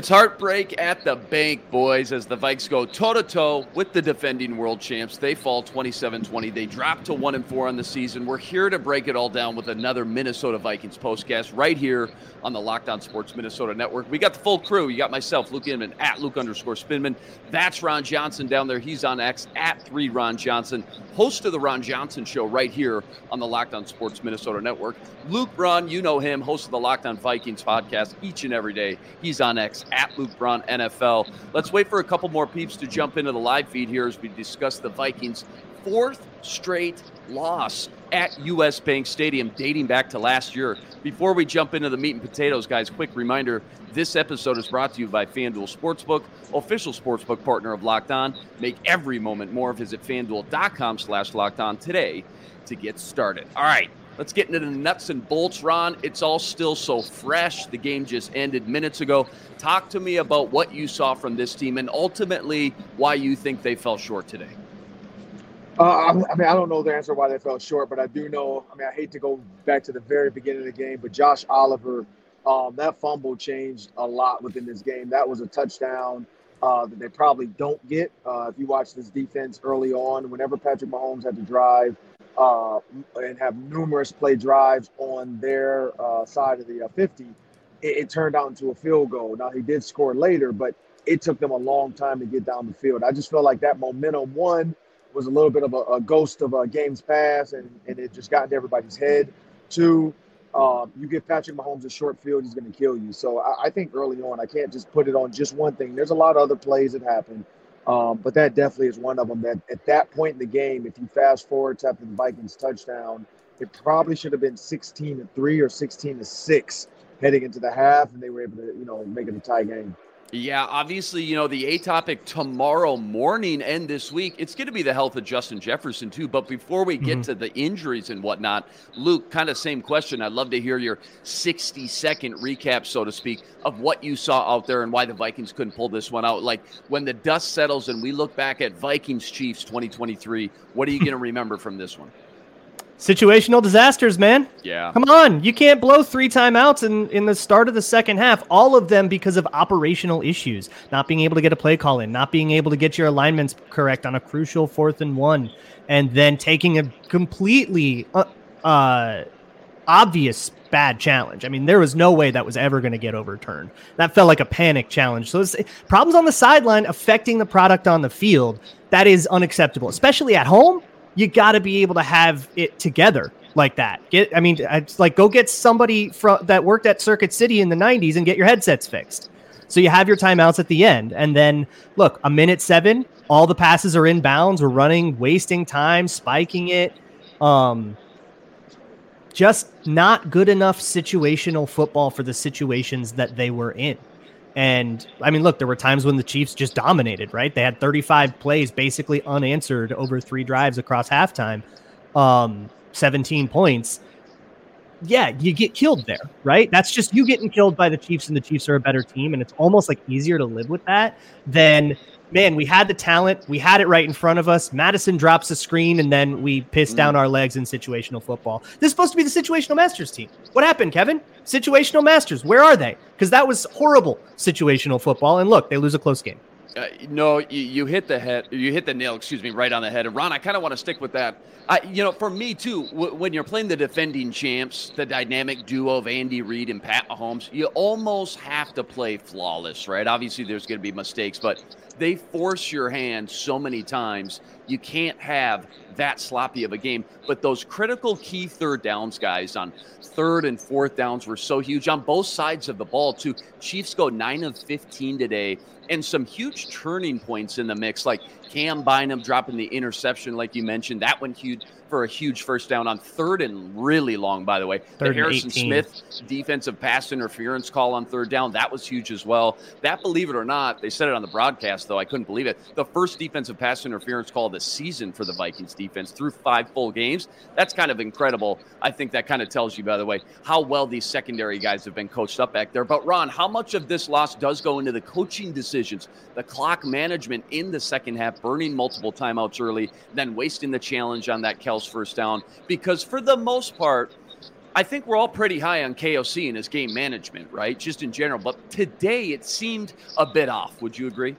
It's heartbreak at the bank, boys, as the Vikes go toe to toe with the defending world champs. They fall 27 20. They drop to 1 and 4 on the season. We're here to break it all down with another Minnesota Vikings postcast right here on the Locked On Sports Minnesota Network. We got the full crew. You got myself, Luke Inman, at Luke underscore Spinman. That's Ron Johnson down there. He's on X at 3 Ron Johnson, host of the Ron Johnson Show right here on the Locked On Sports Minnesota Network. Luke Braun, you know him, host of the Locked On Vikings podcast each and every day. He's on X at Luke NFL. Let's wait for a couple more peeps to jump into the live feed here as we discuss the Vikings' fourth straight loss at US Bank Stadium dating back to last year. Before we jump into the meat and potatoes, guys, quick reminder this episode is brought to you by FanDuel Sportsbook, official sportsbook partner of Locked On. Make every moment more. Visit fanduel.com slash locked on today to get started. All right. Let's get into the nuts and bolts, Ron. It's all still so fresh. The game just ended minutes ago. Talk to me about what you saw from this team and ultimately why you think they fell short today. Uh, I mean, I don't know the answer why they fell short, but I do know. I mean, I hate to go back to the very beginning of the game, but Josh Oliver, um, that fumble changed a lot within this game. That was a touchdown uh, that they probably don't get. Uh, if you watch this defense early on, whenever Patrick Mahomes had to drive uh, and have numerous play drives on their uh, side of the uh, 50, it, it, turned out into a field goal. Now, he did score later, but it took them a long time to get down the field. I just felt like that momentum, one, was a little bit of a, a ghost of a game's past, and, and it just got into everybody's head. Two, um, you give Patrick Mahomes a short field, he's going to kill you. So I, I, think early on, I can't just put it on just one thing. There's a lot of other plays that happen. Um, but that definitely is one of them. That at that point in the game, if you fast forward to after the Vikings touchdown, it probably should have been 16 to three or 16 to six heading into the half, and they were able to, you know, make it a tie game. Yeah, obviously, you know, the A topic tomorrow morning and this week, it's going to be the health of Justin Jefferson, too. But before we get mm-hmm. to the injuries and whatnot, Luke, kind of same question. I'd love to hear your 60 second recap, so to speak, of what you saw out there and why the Vikings couldn't pull this one out. Like when the dust settles and we look back at Vikings Chiefs 2023, what are you going to remember from this one? Situational disasters, man. Yeah. Come on. You can't blow three timeouts in, in the start of the second half. All of them because of operational issues. Not being able to get a play call in, not being able to get your alignments correct on a crucial fourth and one, and then taking a completely uh, uh, obvious bad challenge. I mean, there was no way that was ever going to get overturned. That felt like a panic challenge. So problems on the sideline affecting the product on the field. That is unacceptable, especially at home you got to be able to have it together like that. Get, I mean, it's like go get somebody from that worked at Circuit City in the '90s and get your headsets fixed. So you have your timeouts at the end, and then look, a minute seven, all the passes are in bounds. We're running, wasting time, spiking it. Um, just not good enough situational football for the situations that they were in. And I mean, look, there were times when the Chiefs just dominated, right? They had 35 plays basically unanswered over three drives across halftime, um, 17 points. Yeah, you get killed there, right? That's just you getting killed by the Chiefs, and the Chiefs are a better team. And it's almost like easier to live with that than man, we had the talent, we had it right in front of us. Mattison drops a screen, and then we piss down mm. our legs in situational football. This is supposed to be the situational masters team. What happened, Kevin? Situational masters, where are they? Because that was horrible situational football. And look, they lose a close game. Uh, no, you, you, hit the head. You hit the nail. Excuse me, right on the head. And Ron, I kind of want to stick with that. I, you know, for me too, w- when you're playing the defending champs, the dynamic duo of Andy Reid and Pat Mahomes, you almost have to play flawless, right? Obviously, there's going to be mistakes, but they force your hand so many times. You can't have that sloppy of a game. But those critical key third downs, guys, on third and fourth downs were so huge on both sides of the ball, too. Chiefs go 9 of 15 today, and some huge turning points in the mix, like Cam Bynum dropping the interception, like you mentioned. That one huge for a huge first down on third and really long, by the way. Third the Harrison 18. Smith defensive pass interference call on third down, that was huge as well. That, believe it or not, they said it on the broadcast, though. I couldn't believe it. The first defensive pass interference call of the season for the Vikings defense through five full games. That's kind of incredible. I think that kind of tells you, by the way, how well these secondary guys have been coached up back there. But, Ron, how much of this loss does go into the coaching decisions, the clock management in the second half, burning multiple timeouts early, then wasting the challenge on that First down? Because for the most part, I think we're all pretty high on KOC and his game management, right? Just in general. But today it seemed a bit off. Would you agree?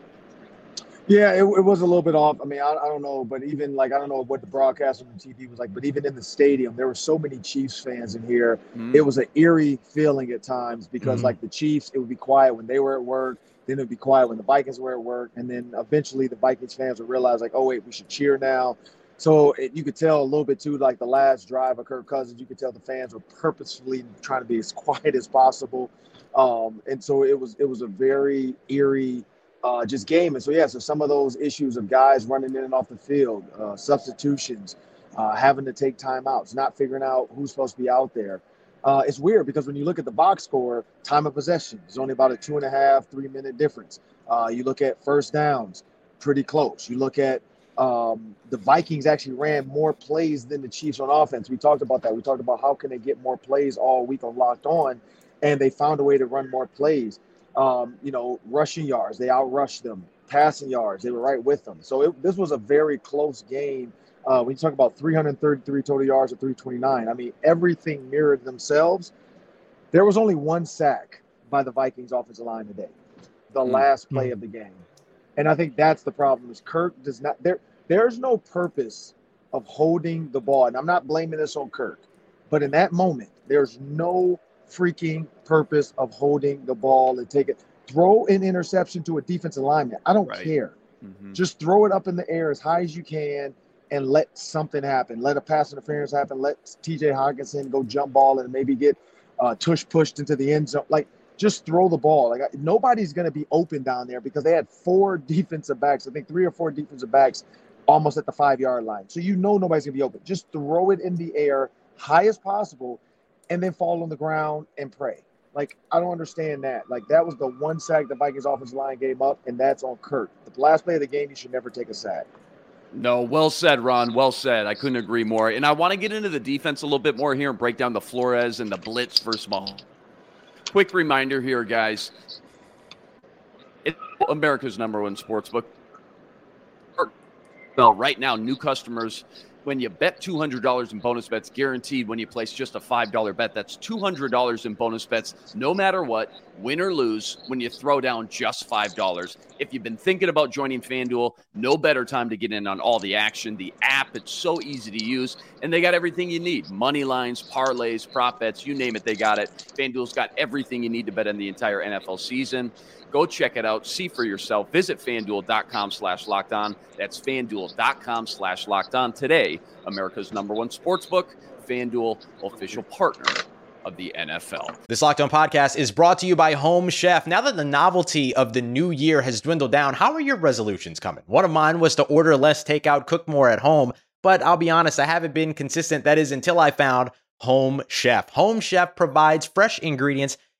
Yeah, it, it was a little bit off. I mean, I, I don't know, but even like I don't know what the broadcast on the TV was like, but even in the stadium, there were so many Chiefs fans in here. Mhm. It was an eerie feeling at times because Mhm. like the Chiefs, it would be quiet when they were at work, then it would be quiet when the Vikings were at work, and then eventually the Vikings fans would realize like, oh wait, we should cheer now. So it, you could tell a little bit too, like the last drive of Kirk Cousins, you could tell the fans were purposefully trying to be as quiet as possible, um, and so it was it was a very eerie uh, just game. And so, yeah, so some of those issues of guys running in and off the field, uh, substitutions, uh, having to take timeouts, not figuring out who's supposed to be out there. Uh, it's weird because when you look at the box score, time of possession is only about a two and a half, three minute difference. Uh, you look at first downs, pretty close. You look at um, the Vikings actually ran more plays than the Chiefs on offense. We talked about that. We talked about how can they get more plays all week on Locked On, and they found a way to run more plays um, you know, rushing yards. They outrushed them. Passing yards, they were right with them. So it, this was a very close game. Uh, when you talk about 333 total yards or 329, I mean, everything mirrored themselves. There was only one sack by the Vikings offensive line today, the Mm. last play of the game. And I think that's the problem is Kirk does not there there's no purpose of holding the ball. And I'm not blaming this on Kirk, but in that moment, there's no freaking purpose of holding the ball and take it. Throw an interception to a defensive lineman. I don't Right. care. Mhm. Just throw it up in the air as high as you can and let something happen. Let a pass interference happen. Let TJ Hockenson go jump ball and maybe get uh, tush pushed into the end zone. Like, just throw the ball. Like, nobody's going to be open down there because they had four defensive backs. I think three or four defensive backs almost at the five yard line. So you know nobody's going to be open. Just throw it in the air high as possible and then fall on the ground and pray. Like, I don't understand that. Like, that was the one sack the Vikings offensive line gave up, and that's on Kirk. The last play of the game, you should never take a sack. No, well said, Ron. Well said. I couldn't agree more. And I want to get into the defense a little bit more here and break down the Flores and the blitz of all. Quick reminder here, guys. It's America's number one sports book. Well, right now, new customers, when you bet $200 in bonus bets, guaranteed when you place just a $5 bet, that's $200 in bonus bets, no matter what, win or lose, when you throw down just $5. If you've been thinking about joining FanDuel, no better time to get in on all the action. The app, it's so easy to use, and they got everything you need money lines, parlays, prop bets, you name it, they got it. FanDuel's got everything you need to bet on the entire NFL season. Go check it out. See for yourself. Visit fanduel.com slash locked on. That's fanduel.com slash locked on today. America's number one sports book, FanDuel, official partner of the NFL. This Locked On podcast is brought to you by Home Chef. Now that the novelty of the new year has dwindled down, how are your resolutions coming? One of mine was to order less takeout, cook more at home, but I'll be honest, I haven't been consistent. That is until I found Home Chef. Home Chef provides fresh ingredients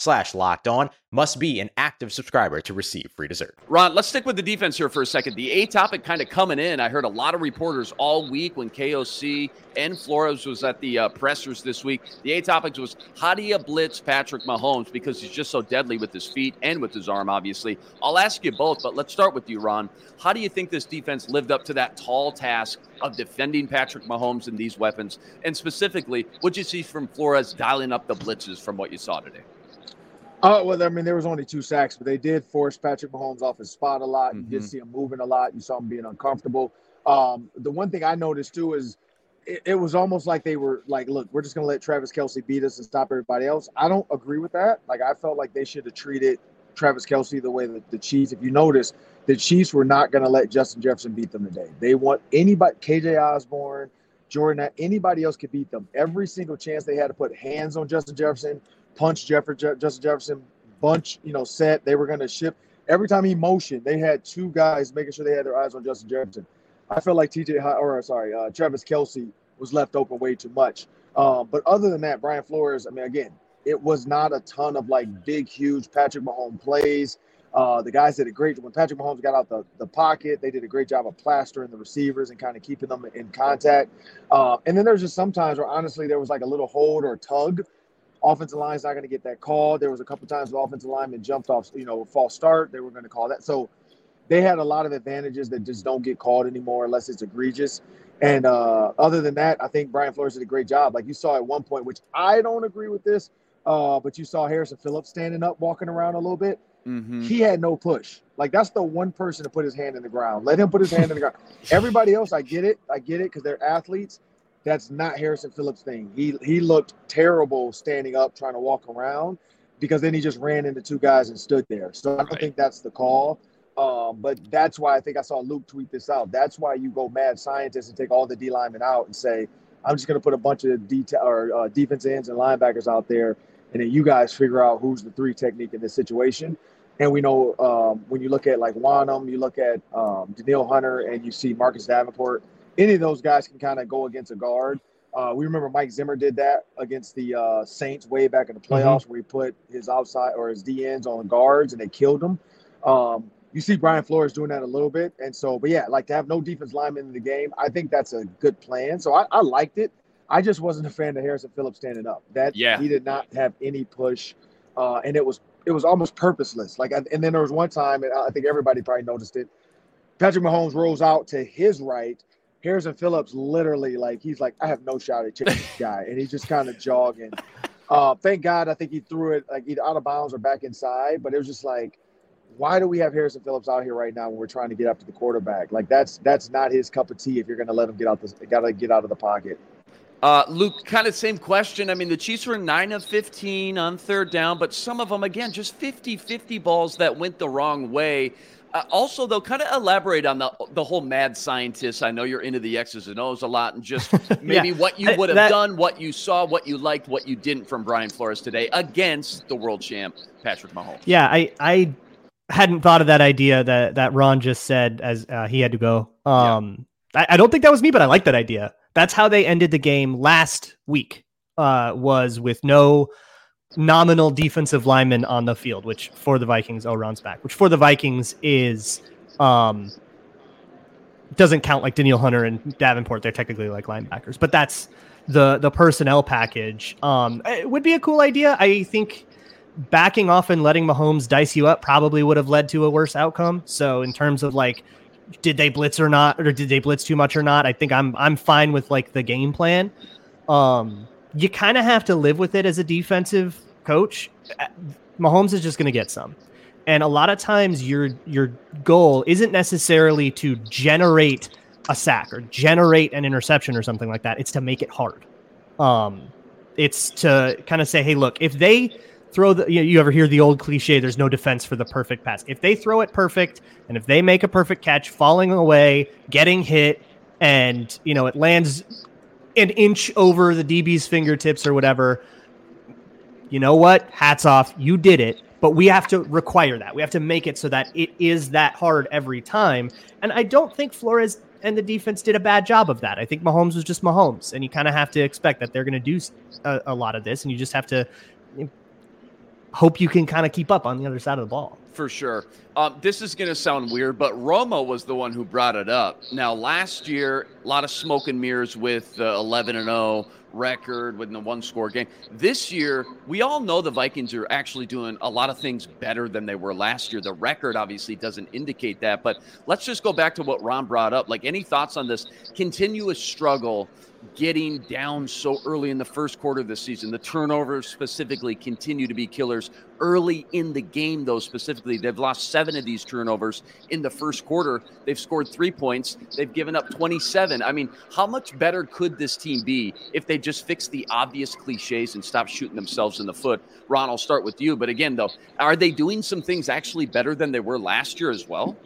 slash locked on. Must be an active subscriber to receive free dessert. Ron, let's stick with the defense here for a second. The A topic kind of coming in. I heard a lot of reporters all week when KOC and Flores was at the uh, pressers this week. The A topic was how do you blitz Patrick Mahomes because he's just so deadly with his feet and with his arm, obviously. I'll ask you both, but let's start with you, Ron. How do you think this defense lived up to that tall task of defending Patrick Mahomes and these weapons? And specifically, what you see from Flores dialing up the blitzes from what you saw today? Oh well, I mean, there was only two sacks, but they did force Patrick Mahomes off his spot a lot. You Mhm. did see him moving a lot. You saw him being uncomfortable. Um, the one thing I noticed too is it, it was almost like they were like, "Look, we're just going to let Travis Kelce beat us and stop everybody else." I don't agree with that. Like, I felt like they should have treated Travis Kelce the way that the Chiefs. If you notice, the Chiefs were not going to let Justin Jefferson beat them today. They want anybody, KJ Osborn, Jordan, anybody else could beat them. Every single chance they had to put hands on Justin Jefferson, punch Jefferson, Justin Jefferson, bunch, you know, set. They were going to ship. Every time he motioned, they had two guys making sure they had their eyes on Justin Jefferson. I felt like TJ, or sorry, uh, Travis Kelce was left open way too much. Um, but other than that, Brian Flores, I mean, again, it was not a ton of like big, huge Patrick Mahomes plays. Uh, the guys did a great when Patrick Mahomes got out the, the pocket. They did a great job of plastering the receivers and kind of keeping them in contact. Uh, and then there's just sometimes where honestly there was like a little hold or tug. Offensive line's not going to get that call. There was a couple times the offensive lineman jumped off, you know, false start. They were going to call that. So they had a lot of advantages that just don't get called anymore unless it's egregious. And uh, other than that, I think Brian Flores did a great job. Like you saw at one point, which I don't agree with this, uh, but you saw Harrison Phillips standing up, walking around a little bit. Mm-hmm. He had no push. Like that's the one person to put his hand in the ground. Let him put his hand in the ground. Everybody else, I get it. I get it because they're athletes. That's not Harrison Phillips' thing. He he looked terrible standing up trying to walk around because then he just ran into two guys and stood there. So I don't Right. think that's the call. Um, but that's why I think I saw Luke tweet this out. That's why you go mad scientist and take all the D linemen out and say, I'm just going to put a bunch of detail or uh, defense ends and linebackers out there, and then you guys figure out who's the three technique in this situation. And we know um, when you look at like Wonnum, you look at um, Danielle Hunter, and you see Marcus Davenport. Any of those guys can kind of go against a guard. Uh, we remember Mike Zimmer did that against the uh, Saints way back in the playoffs, where he put his outside or his D ends on guards and they killed them. Um, you see Brian Flores doing that a little bit, and so, but yeah, like to have no defense lineman in the game, I think that's a good plan. So I, I liked it. I just wasn't a fan of Harrison Phillips standing up. That Yeah. he did not have any push, uh, and it was it was almost purposeless. Like, and then there was one time, and I think everybody probably noticed it. Patrick Mahomes rolls out to his right. Harrison Phillips literally like he's like, I have no shot at this guy, and he's just kind of jogging. Uh, thank God, I think he threw it like either out of bounds or back inside. But it was just like, why do we have Harrison Phillips out here right now when we're trying to get up to the quarterback? Like that's that's not his cup of tea. If you're going to let him get out, the got to get out of the pocket. Uh, Luke, kind of same question. I mean, the Chiefs were 9 of 15 on third down, but some of them, again, just 50 50 balls that went the wrong way. Uh, also, though, kind of elaborate on the the whole mad scientist. I know you're into the X's and O's a lot, and just maybe Yeah. what you would have that- done, what you saw, what you liked, what you didn't from Brian Flores today against the world champ, Patrick Mahomes. Yeah, I I hadn't thought of that idea that that Ron just said as uh, he had to go. Um, I, I don't think that was me, but I like that idea. That's how they ended the game last week. Uh, was with no nominal defensive lineman on the field, which for the Vikings, oh, Ron's back, which for the Vikings is um doesn't count like Danielle Hunter and Davenport. They're technically like linebackers, but that's the the personnel package. Um, it would be a cool idea. I think backing off and letting Mahomes dice you up probably would have led to a worse outcome. So in terms of like, did they blitz or not, or did they blitz too much or not? I think I'm I'm fine with like the game plan. Um, you kind of have to live with it as a defensive coach. Uh, Mahomes is just going to get some. And a lot of times your your goal isn't necessarily to generate a sack or generate an interception or something like that. It's to make it hard. Um, it's to kind of say, hey, look, if they throw the you, you ever hear the old cliche, there's no defense for the perfect pass. If they throw it perfect and if they make a perfect catch, falling away, getting hit, and you know it lands an inch over the DB's fingertips or whatever, you know what? Hats off. You did it. But we have to require that. We have to make it so that it is that hard every time. And I don't think Flores and the defense did a bad job of that. I think Mahomes was just Mahomes. And you kind of have to expect that they're going to do a, a lot of this. And you just have to hope you can kind of keep up on the other side of the ball. For sure. Um, this is going to sound weird, but Romo was the one who brought it up. Now, last year, a lot of smoke and mirrors with the 11 and 0 record with the one score game. This year, we all know the Vikings are actually doing a lot of things better than they were last year. The record obviously doesn't indicate that, but let's just go back to what Ron brought up. Like, any thoughts on this continuous struggle? Getting down so early in the first quarter of the season. The turnovers specifically continue to be killers early in the game, though, specifically. They've lost seven of these turnovers in the first quarter. They've scored three points, they've given up 27. I mean, how much better could this team be if they just fix the obvious cliches and stop shooting themselves in the foot? Ron, I'll start with you. But again, though, are they doing some things actually better than they were last year as well?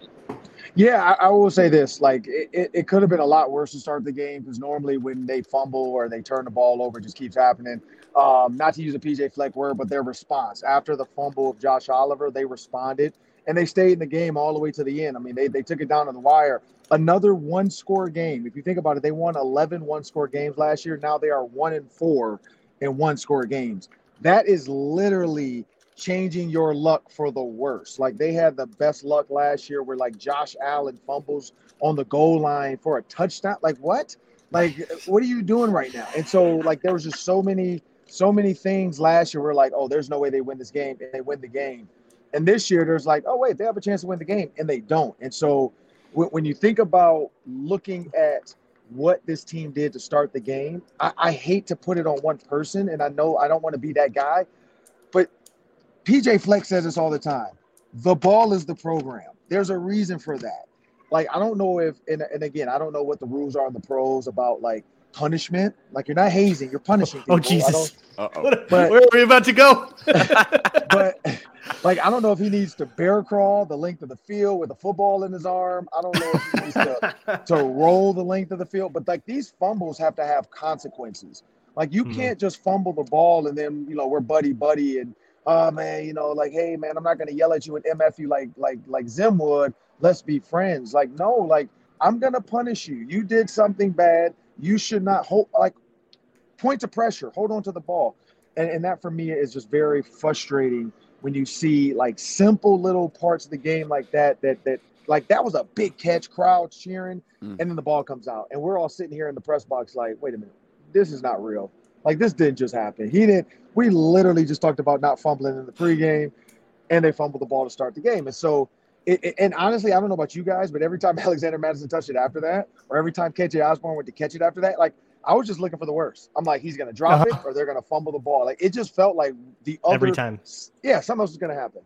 Yeah, I, I, will say this: like it, it, it could have been a lot worse to start the game because normally when they fumble or they turn the ball over, it just keeps happening. Um, not to use a PJ Fleck word, but their response after the fumble of Josh Oliver, they responded and they stayed in the game all the way to the end. I mean, they, they took it down to the wire. Another one score game. If you think about it, they won 11 one score games last year. Now they are one and four in one score games. That is literally changing your luck for the worse. Like they had the best luck last year where like Josh Allen fumbles on the goal line for a touchdown. Like what? Like what are you doing right now? And so like there was just so many so many things last year where like, oh, there's no way they win this game and they win the game. And this year there's like, oh wait, they have a chance to win the game and they don't. And so when, you think about looking at what this team did to start the game, I, I hate to put it on one person, and I know I don't want to be that guy, PJ Flex says this all the time. The ball is the program. There's a reason for that. Like, I don't know if, and, and again, I don't know what the rules are in the pros about like punishment. Like, you're not hazing, you're punishing. Oh, people. Oh, Jesus. But, Where are we about to go? but, like, I don't know if he needs to bear crawl the length of the field with a football in his arm. I don't know if he needs to, to roll the length of the field. But, like, these fumbles have to have consequences. Like, you mm-hmm. can't just fumble the ball and then, you know, we're buddy buddy and oh man, you know, like, hey man, I'm not gonna yell at you and MF you like like like Zim would. Let's be friends. Like, no, like I'm gonna punish you. You did something bad. You should not hold like point to pressure, hold on to the ball. And, and that for me is just very frustrating when you see like simple little parts of the game like that that that like that was a big catch, crowd cheering, mm. and then the ball comes out. And we're all sitting here in the press box like, wait a minute, this is not real. Like this didn't just happen. He didn't. We literally just talked about not fumbling in the pregame, and they fumbled the ball to start the game. And so, it, it, and honestly, I don't know about you guys, but every time Alexander Mattison touched it after that, or every time KJ Osborn went to catch it after that, like I was just looking for the worst. I'm like, he's gonna drop uh-huh. it, or they're gonna fumble the ball. Like it just felt like the other every time. Yeah, something else was gonna happen.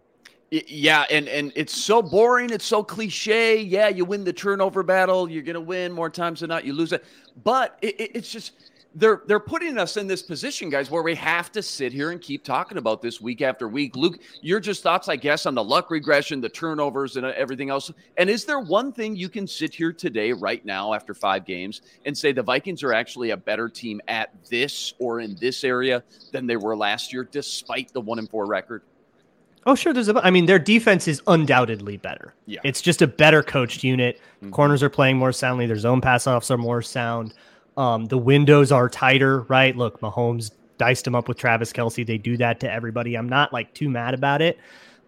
Yeah, and and it's so boring. It's so cliche. Yeah, you win the turnover battle. You're gonna win more times than not. You lose it, but it, it, it's just they're they're putting us in this position, guys, where we have to sit here and keep talking about this week after week. Luke, your just thoughts, I guess, on the luck regression, the turnovers, and everything else. And is there one thing you can sit here today, right now, after five games, and say the Vikings are actually a better team at this or in this area than they were last year, despite the one and four record? Oh, sure. There's a. I mean, their defense is undoubtedly better. Yeah. It's just a better coached unit. Mm-hmm. Corners are playing more soundly. Their zone pass offs are more sound. Um, the windows are tighter, right? Look, Mahomes diced him up with Travis Kelce. They do that to everybody. I'm not like too mad about it,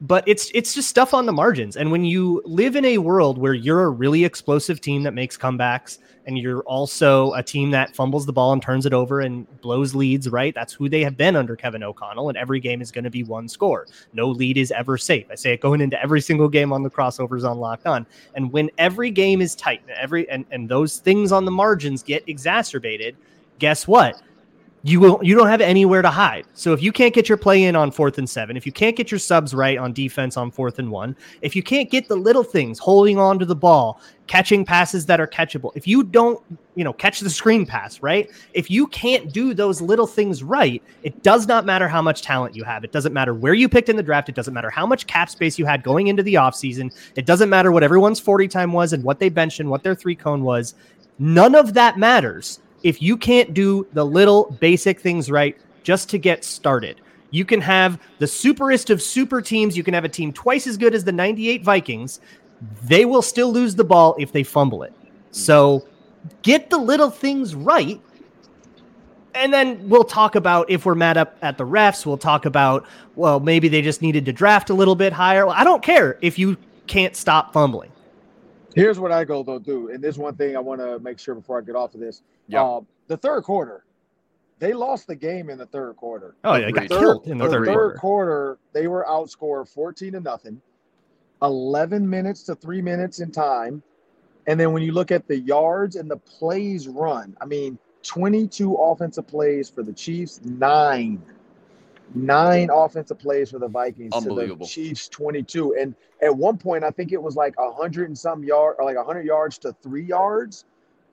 but it's it's just stuff on the margins. And when you live in a world where you're a really explosive team that makes comebacks and you're also a team that fumbles the ball and turns it over and blows leads, right? That's who they have been under Kevin O'Connell, and every game is going to be one score. No lead is ever safe. I say it going into every single game on the crossovers on Locked On. And when every game is tight, every and, and those things on the margins get exacerbated, guess what? You will you don't have anywhere to hide. So if you can't get your play in on fourth and seven, if you can't get your subs right on defense on fourth and one, if you can't get the little things, holding on to the ball, catching passes that are catchable, if you don't, you know, catch the screen pass, right? If you can't do those little things right, it does not matter how much talent you have. It doesn't matter where you picked in the draft. It doesn't matter how much cap space you had going into the offseason. It doesn't matter what everyone's 40 time was and what they benched and what their three cone was. None of that matters if you can't do the little basic things right just to get started. You can have the superest of super teams. You can have a team twice as good as the 98 Vikings. They will still lose the ball if they fumble it. So get the little things right and then we'll talk about if we're mad up at the refs. We'll talk about well, maybe they just needed to draft a little bit higher. Well, I don't care if you can't stop fumbling. Here's what I go though, do, and this one thing I want to make sure before I get off of this. Yeah. Um, the third quarter, they lost the game in the third quarter. Oh, yeah, they got Agreed. killed in the the third third quarter. quarter, they were outscored 14 to nothing, 11 minutes to three minutes in time. And then when you look at the yards and the plays run, I mean, 22 offensive plays for the Chiefs, nine. Nine offensive plays for the Vikings to the Chiefs 22. And at one point, I think it was like 100 and some yard or like 100 yards to three yards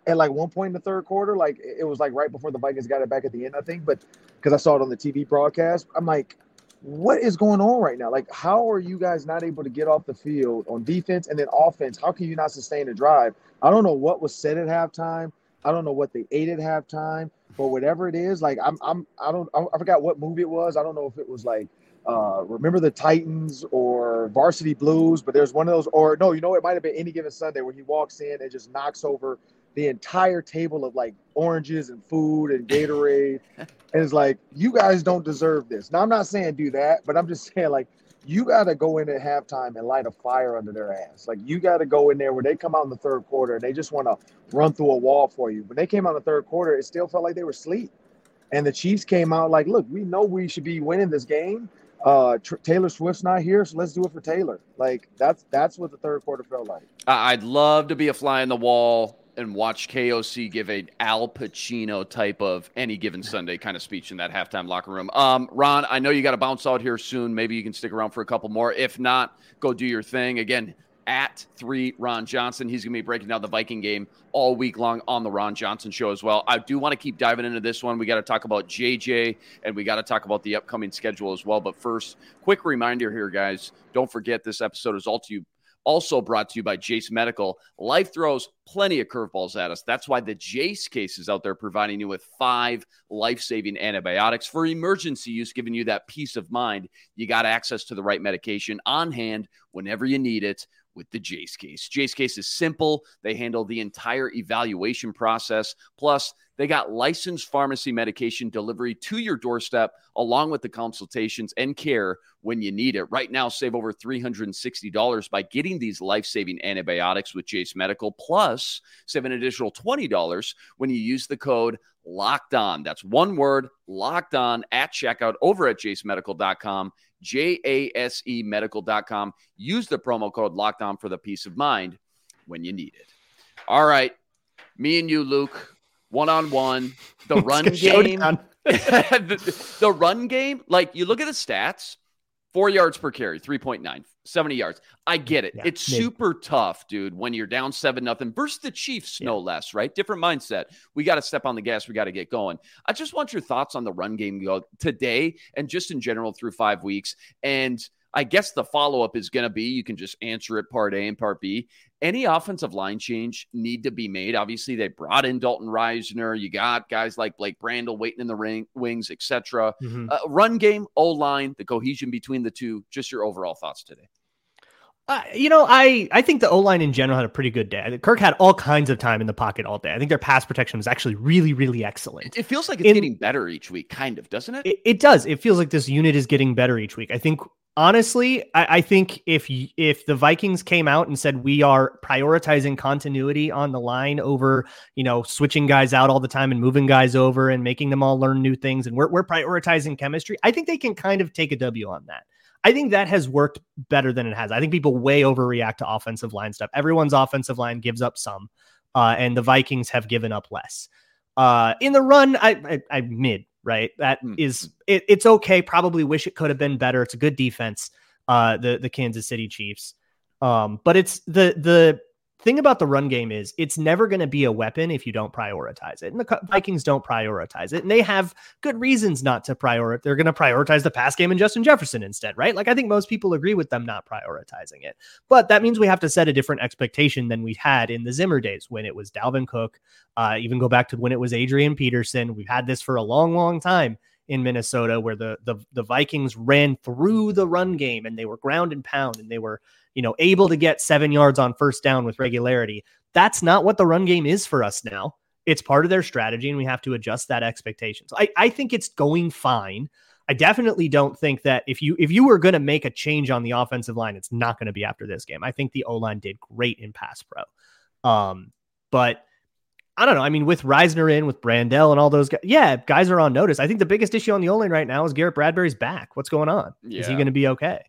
at like one point in the third quarter. Like it was like right before the Vikings got it back at the end, I think. But because I saw it on the TV broadcast, I'm like, what is going on right now? Like, how are you guys not able to get off the field on defense and then offense? How can you not sustain a drive? I don't know what was said at halftime. I don't know what they ate at halftime, but whatever it is, like I'm, I'm, I don't, I forgot what movie it was. I don't know if it was like, uh, Remember the Titans or Varsity Blues, but there's one of those, or no, you know, it might have been any given Sunday where he walks in and just knocks over the entire table of like oranges and food and Gatorade. and it's like, you guys don't deserve this. Now, I'm not saying do that, but I'm just saying, like, you got to go in at halftime and light a fire under their ass. Like, you got to go in there where they come out in the third quarter and they just want to run through a wall for you. When they came out in the third quarter, it still felt like they were asleep. And the Chiefs came out like, look, we know we should be winning this game. Uh, Tr- Taylor Swift's not here, so let's do it for Taylor. Like that's that's what the third quarter felt like. I- I'd love to be a fly on the wall and watch KOC give a Al Pacino type of any given Sunday kind of speech in that halftime locker room. Um, Ron, I know you got to bounce out here soon. Maybe you can stick around for a couple more. If not, go do your thing. Again, at three Ron Johnson. He's going to be breaking down the Viking game all week long on the Ron Johnson show as well. I do want to keep diving into this one. We got to talk about JJ and we got to talk about the upcoming schedule as well. But first, quick reminder here, guys. Don't forget this episode is all to you also brought to you by Jase Medical. Life throws plenty of curveballs at us. That's why the Jase case is out there providing you with five life saving antibiotics for emergency use, giving you that peace of mind. You got access to the right medication on hand whenever you need it with the Jase case. Jase case is simple. They handle the entire evaluation process. Plus, they got licensed pharmacy medication delivery to your doorstep, along with the consultations and care when you need it. Right now, save over $360 by getting these life saving antibiotics with Jase Medical. Plus, save an additional $20 when you use the code locked on. That's one word locked on at checkout over at jasemedical.com. J A S E medical.com. Use the promo code locked on for the peace of mind when you need it. All right. Me and you, Luke, one on one. The run game. The, the run game, like you look at the stats, four yards per carry, 3.9, 70 yards. I get it. Yeah, it's mid. super tough, dude, when you're down seven nothing versus the Chiefs, no less, right? Different mindset. We got to step on the gas. We got to get going. I just want your thoughts on the run game today and just in general through five weeks. And I guess the follow up is going to be you can just answer it part A and part B. Any offensive line change need to be made. Obviously, they brought in Dalton Risner. You got guys like Blake Brandel waiting in the ring, wings, etc. Mhm. Uh, run game, O line, the cohesion between the two. Just your overall thoughts today. Uh, you know, I I think the O line in general had a pretty good day. Kirk had all kinds of time in the pocket all day. I think their pass protection was actually really, really excellent. It feels like it's In- getting better each week, kind of, doesn't it? It, it does. It feels like this unit is getting better each week. I think honestly, I, I think if if the Vikings came out and said we are prioritizing continuity on the line over you know switching guys out all the time and moving guys over and making them all learn new things, and we're we're prioritizing chemistry, I think they can kind of take a W on that. I think that has worked better than it has. I think people way overreact to offensive line stuff. Everyone's offensive line gives up some, uh, and the Vikings have given up less. Uh, in the run, I, I, I mid right. That Hmm. is it, it's okay. Probably wish it could have been better. It's a good defense. Uh, the the Kansas City Chiefs. Um, but it's the the thing about the run game is it's never going to be a weapon if you don't prioritize it. And the Vikings don't prioritize it, and they have good reasons not to prioritize. They're going to prioritize the pass game and Justin Jefferson instead, right? Like I think most people agree with them not prioritizing it. But that means we have to set a different expectation than we had in the Zimmer days when it was Dalvin Cook. Uh, even go back to when it was Adrian Peterson. We've had this for a long, long time in Minnesota where the the the Vikings ran through the run game and they were ground and pound and they were you know able to get seven yards on first down with regularity. That's not what the run game is for us now. It's part of their strategy, and we have to adjust that expectation. So I, I think it's going fine. I definitely don't think that if you if you were going to make a change on the offensive line, it's not going to be after this game. I think the O line did great in pass pro, um, but I don't know. I mean, with Risner in, with Brandel and all those guys, yeah, guys are on notice. I think the biggest issue on the O line right now is Garrett Bradbury's back. What's going on? Yeah. Is he going to be okay?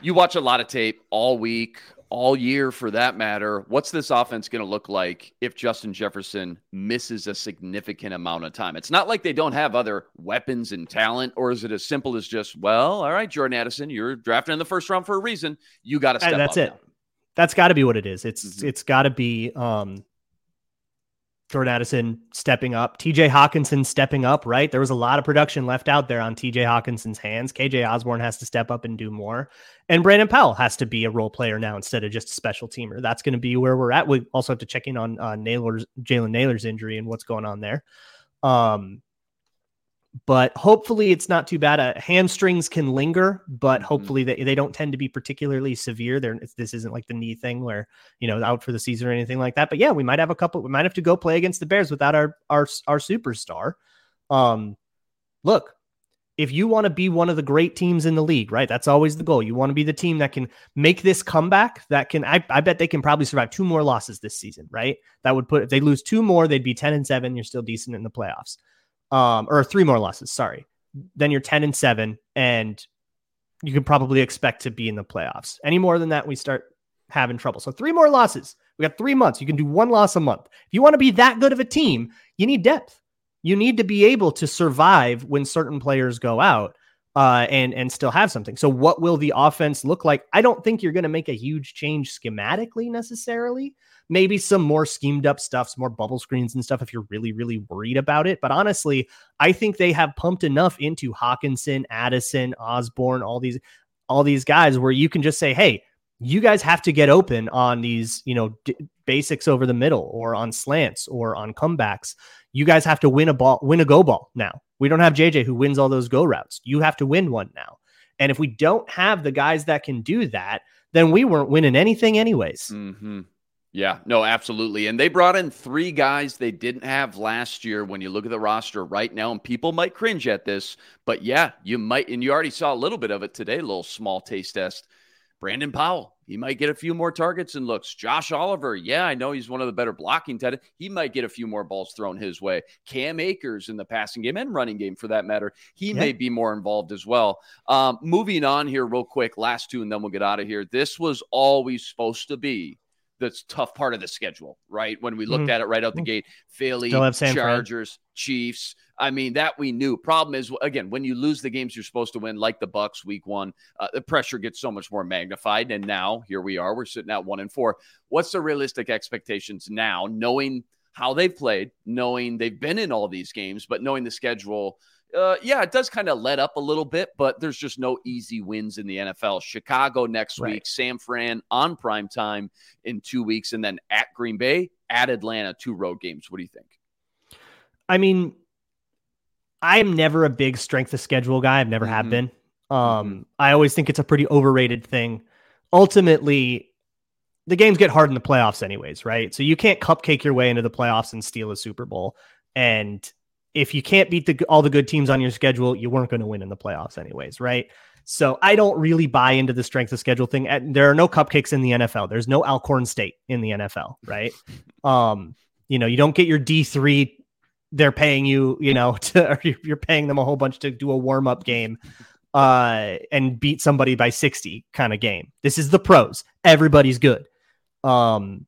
You watch a lot of tape all week, all year for that matter. What's this offense going to look like if Justin Jefferson misses a significant amount of time? It's not like they don't have other weapons and talent, or is it as simple as just, well, all right, Jordan Addison, you're drafted in the first round for a reason. You got to step up. That's it. now. That's got to be what it is. It's Mhm. it's got to be um Jordan Addison stepping up, TJ Hockenson stepping up, right? There was a lot of production left out there on TJ Hockenson's hands. KJ Osborn has to step up and do more. And Brandon Powell has to be a role player now instead of just a special teamer. That's going to be where we're at. We also have to check in on uh, Nailor's Jalen Nailor's injury and what's going on there. Um, but hopefully it's not too bad. Uh, hamstrings can linger, but Mhm. hopefully they, they don't tend to be particularly severe. They're, this isn't like the knee thing where you know out for the season or anything like that. But yeah, we might have a couple. We might have to go play against the Bears without our our our superstar. Um, look, if you want to be one of the great teams in the league, right? That's always the goal. You want to be the team that can make this comeback. That can, I, I bet they can probably survive two more losses this season, right? That would put if they lose two more, they'd be ten and seven. You're still decent in the playoffs, um, or three more losses. Sorry, then you're ten and seven, and you can probably expect to be in the playoffs. Any more than that, we start having trouble. So three more losses. We got three months. You can do one loss a month. If you want to be that good of a team, you need depth. You need to be able to survive when certain players go out uh, and and still have something. So what will the offense look like? I don't think you're going to make a huge change schematically necessarily. Maybe some more schemed up stuff, some more bubble screens and stuff if you're really really worried about it. But honestly, I think they have pumped enough into Hockenson, Addison, Osborn, all these all these guys where you can just say, "Hey, you guys have to get open on these, you know, d- basics over the middle or on slants or on comebacks. You guys have to win a ball, win a go ball now. We don't have JJ who wins all those go routes. You have to win one now. And if we don't have the guys that can do that, then we weren't winning anything anyways. hmm Yeah, no, absolutely. And they brought in three guys they didn't have last year when you look at the roster right now. And people might cringe at this, but yeah, you might. And you already saw a little bit of it today, a little small taste test. Brandon Powell, he might get a few more targets and looks. Josh Oliver, yeah, I know he's one of the better blocking tight. ends. He might get a few more balls thrown his way. Cam Akers in the passing game and running game for that matter, he Yeah. may be more involved as well. Um, moving on here, real quick, last two, and then we'll get out of here. This was always supposed to be the tough part of the schedule, right? When we looked Mhm. at it right out the gate, Philly, San Fran. Chargers, Chiefs. I mean, that we knew. Problem is, again, when you lose the games you're supposed to win, like the Bucks week one, uh, the pressure gets so much more magnified. And now here we are, we're sitting at one and four. What's the realistic expectations now, knowing how they've played, knowing they've been in all these games, but knowing the schedule? Uh, yeah, it does kind of let up a little bit, but there's just no easy wins in the NFL. Chicago next Right. week, San Fran on prime time in two weeks, and then at Green Bay, at Atlanta, two road games. What do you think? I mean, I'm never a big strength of schedule guy. I've never have Mhm. been. Um, I always think it's a pretty overrated thing. Ultimately, the games get hard in the playoffs, anyways, right? So you can't cupcake your way into the playoffs and steal a Super Bowl. And if you can't beat the, all the good teams on your schedule, you weren't going to win in the playoffs, anyways, right? So I don't really buy into the strength of schedule thing. There are no cupcakes in the NFL. There's no Alcorn State in the NFL, right? um, you know, you don't get your D three they're paying you, you know, to you're paying them a whole bunch to do a warm up game uh and beat somebody by 60 kind of game. This is the pros. Everybody's good. Um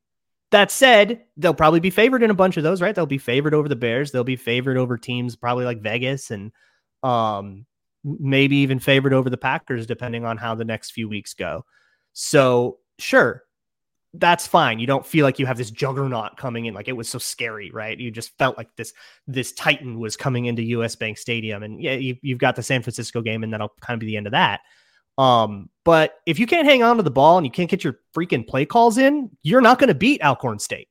that said, they'll probably be favored in a bunch of those, right? They'll be favored over the Bears. They'll be favored over teams probably like Vegas and um maybe even favored over the Packers depending on how the next few weeks go. So, sure, that's fine. You don't feel like you have this juggernaut coming in like it was so scary, right? You just felt like this this titan was coming into US Bank Stadium and yeah, you, you've got the San Francisco game and that'll kind of be the end of that. Um, but if you can't hang on to the ball and you can't get your freaking play calls in, you're not going to beat Alcorn State.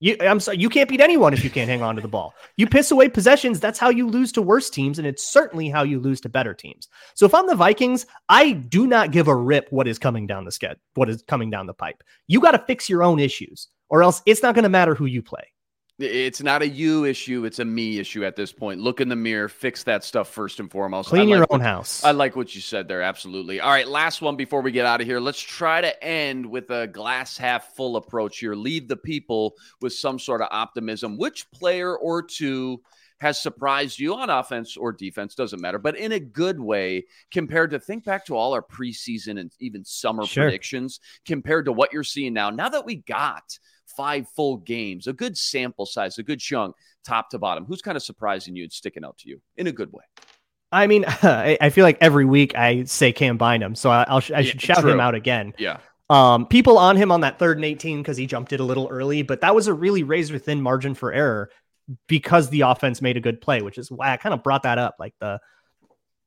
You, I'm sorry, you can't beat anyone if you can't hang on to the ball. You piss away possessions. That's how you lose to worse teams, and it's certainly how you lose to better teams. So if I'm the Vikings, I do not give a rip what is coming down the sked, what is coming down the pipe. You got to fix your own issues, or else it's not going to matter who you play. It's not a you issue, it's a me issue at this point. Look in the mirror, fix that stuff first and foremost. Clean I your own what, house. I like what you said there. Absolutely. All right, last one before we get out of here. Let's try to end with a glass half full approach here. Leave the people with some sort of optimism. Which player or two has surprised you on offense or defense, doesn't matter, but in a good way compared to think back to all our preseason and even summer Sure. predictions compared to what you're seeing now. Now that we got five full games, a good sample size, a good chunk, top to bottom, who's kind of surprising you and sticking out to you in a good way? I mean, I, I feel like every week I say Cam Bynum, so I, I'll, I Yeah, should shout true. him out again. Yeah. Um, people on him on that third and 18 because he jumped it a little early, but that was a really raised within margin for error because the offense made a good play, which is why I kind of brought that up. Like the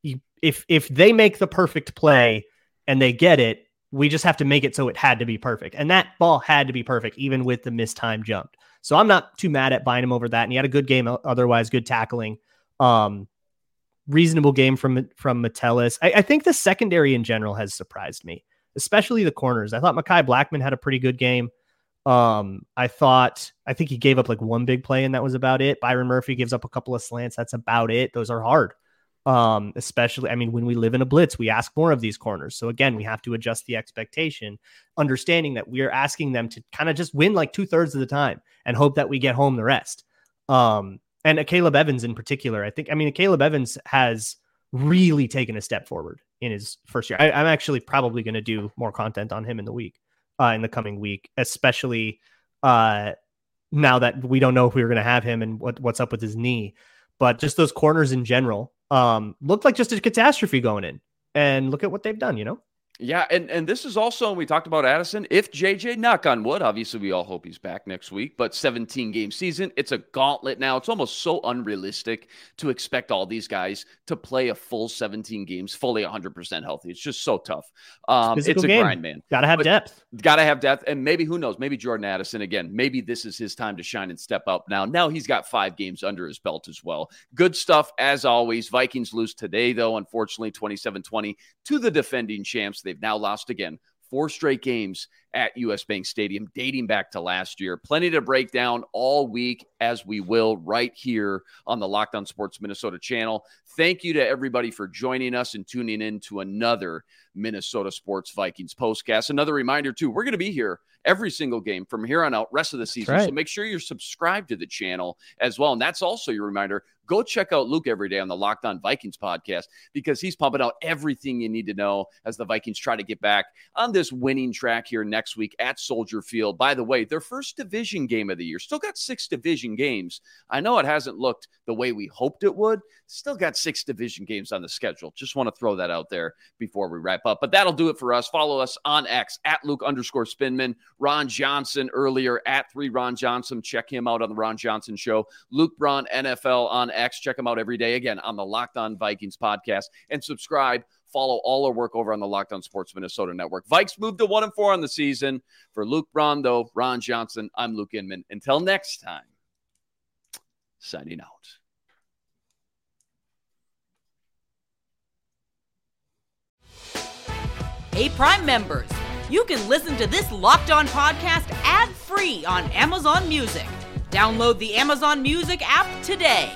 you, if if they make the perfect play and they get it, we just have to make it so it had to be perfect. And that ball had to be perfect, even with the missed time jumped. So I'm not too mad at Bynum over that. And he had a good game, otherwise good tackling. Um, reasonable game from from Metellus. I, I think the secondary in general has surprised me, especially the corners. I thought Mekhi Blackmon had a pretty good game. Um, I thought I think he gave up like one big play and that was about it. Byron Murphy gives up a couple of slants. That's about it. Those are hard. Um, especially, I mean, when we live in a blitz, we ask more of these corners. So again, we have to adjust the expectation, understanding that we are asking them to kind of just win like two thirds of the time and hope that we get home the rest. Um, and Akayleb Evans in particular, I think, I mean, Akayleb Evans has really taken a step forward in his first year. I, I'm actually probably going to do more content on him in the week, uh, in the coming week, especially uh, now that we don't know if we were going to have him and what, what's up with his knee. But just those corners in general um, looked like just a catastrophe going in. And look at what they've done, you know? Yeah, and and this is also and we talked about Addison. If JJ knock on wood, obviously we all hope he's back next week. But 17 game season, it's a gauntlet now. It's almost so unrealistic to expect all these guys to play a full 17 games fully 100 percent healthy. It's just so tough. Um, it's, Physical a game. grind, man. Got to have But- depth. Got to have depth, and maybe who knows? Maybe Jordan Addison again. Maybe this is his time to shine and step up. Now, now he's got five games under his belt as well. Good stuff as always. Vikings lose today, though. Unfortunately, 27-20 to the defending champs. They've now lost again. Four straight games at US Bank Stadium, dating back to last year. Plenty to break down all week, as we will right here on the Locked On Sports Minnesota channel. Thank you to everybody for joining us and tuning in to another Minnesota Sports Vikings postcast. Another reminder, too, we're going to be here every single game from here on out, rest of the season. right. So make sure you're subscribed to the channel as well. And that's also your reminder. Go check out Luke every day on the Locked On Vikings podcast because he's pumping out everything you need to know as the Vikings try to get back on this winning track here next week at Soldier Field. By the way, their first division game of the year. Still got six division games. I know it hasn't looked the way we hoped it would. Still got six division games on the schedule. Just want to throw that out there before we wrap up. But that'll do it for us. Follow us on X at Luke underscore Spinman. Ron Johnson earlier at three Ron Johnson. Check him out on the Ron Johnson Show. Luke Braun NFL on X. Check him out every day again on the Locked On Vikings podcast and subscribe. Follow all our work over on the Locked On Sports Minnesota Network. Vikes moved to one and four on the season. For Luke though, Ron Johnson, I'm Luke Inman. Until next time, signing out. Hey, Prime members, you can listen to this locked on podcast ad free on Amazon Music. Download the Amazon Music app today.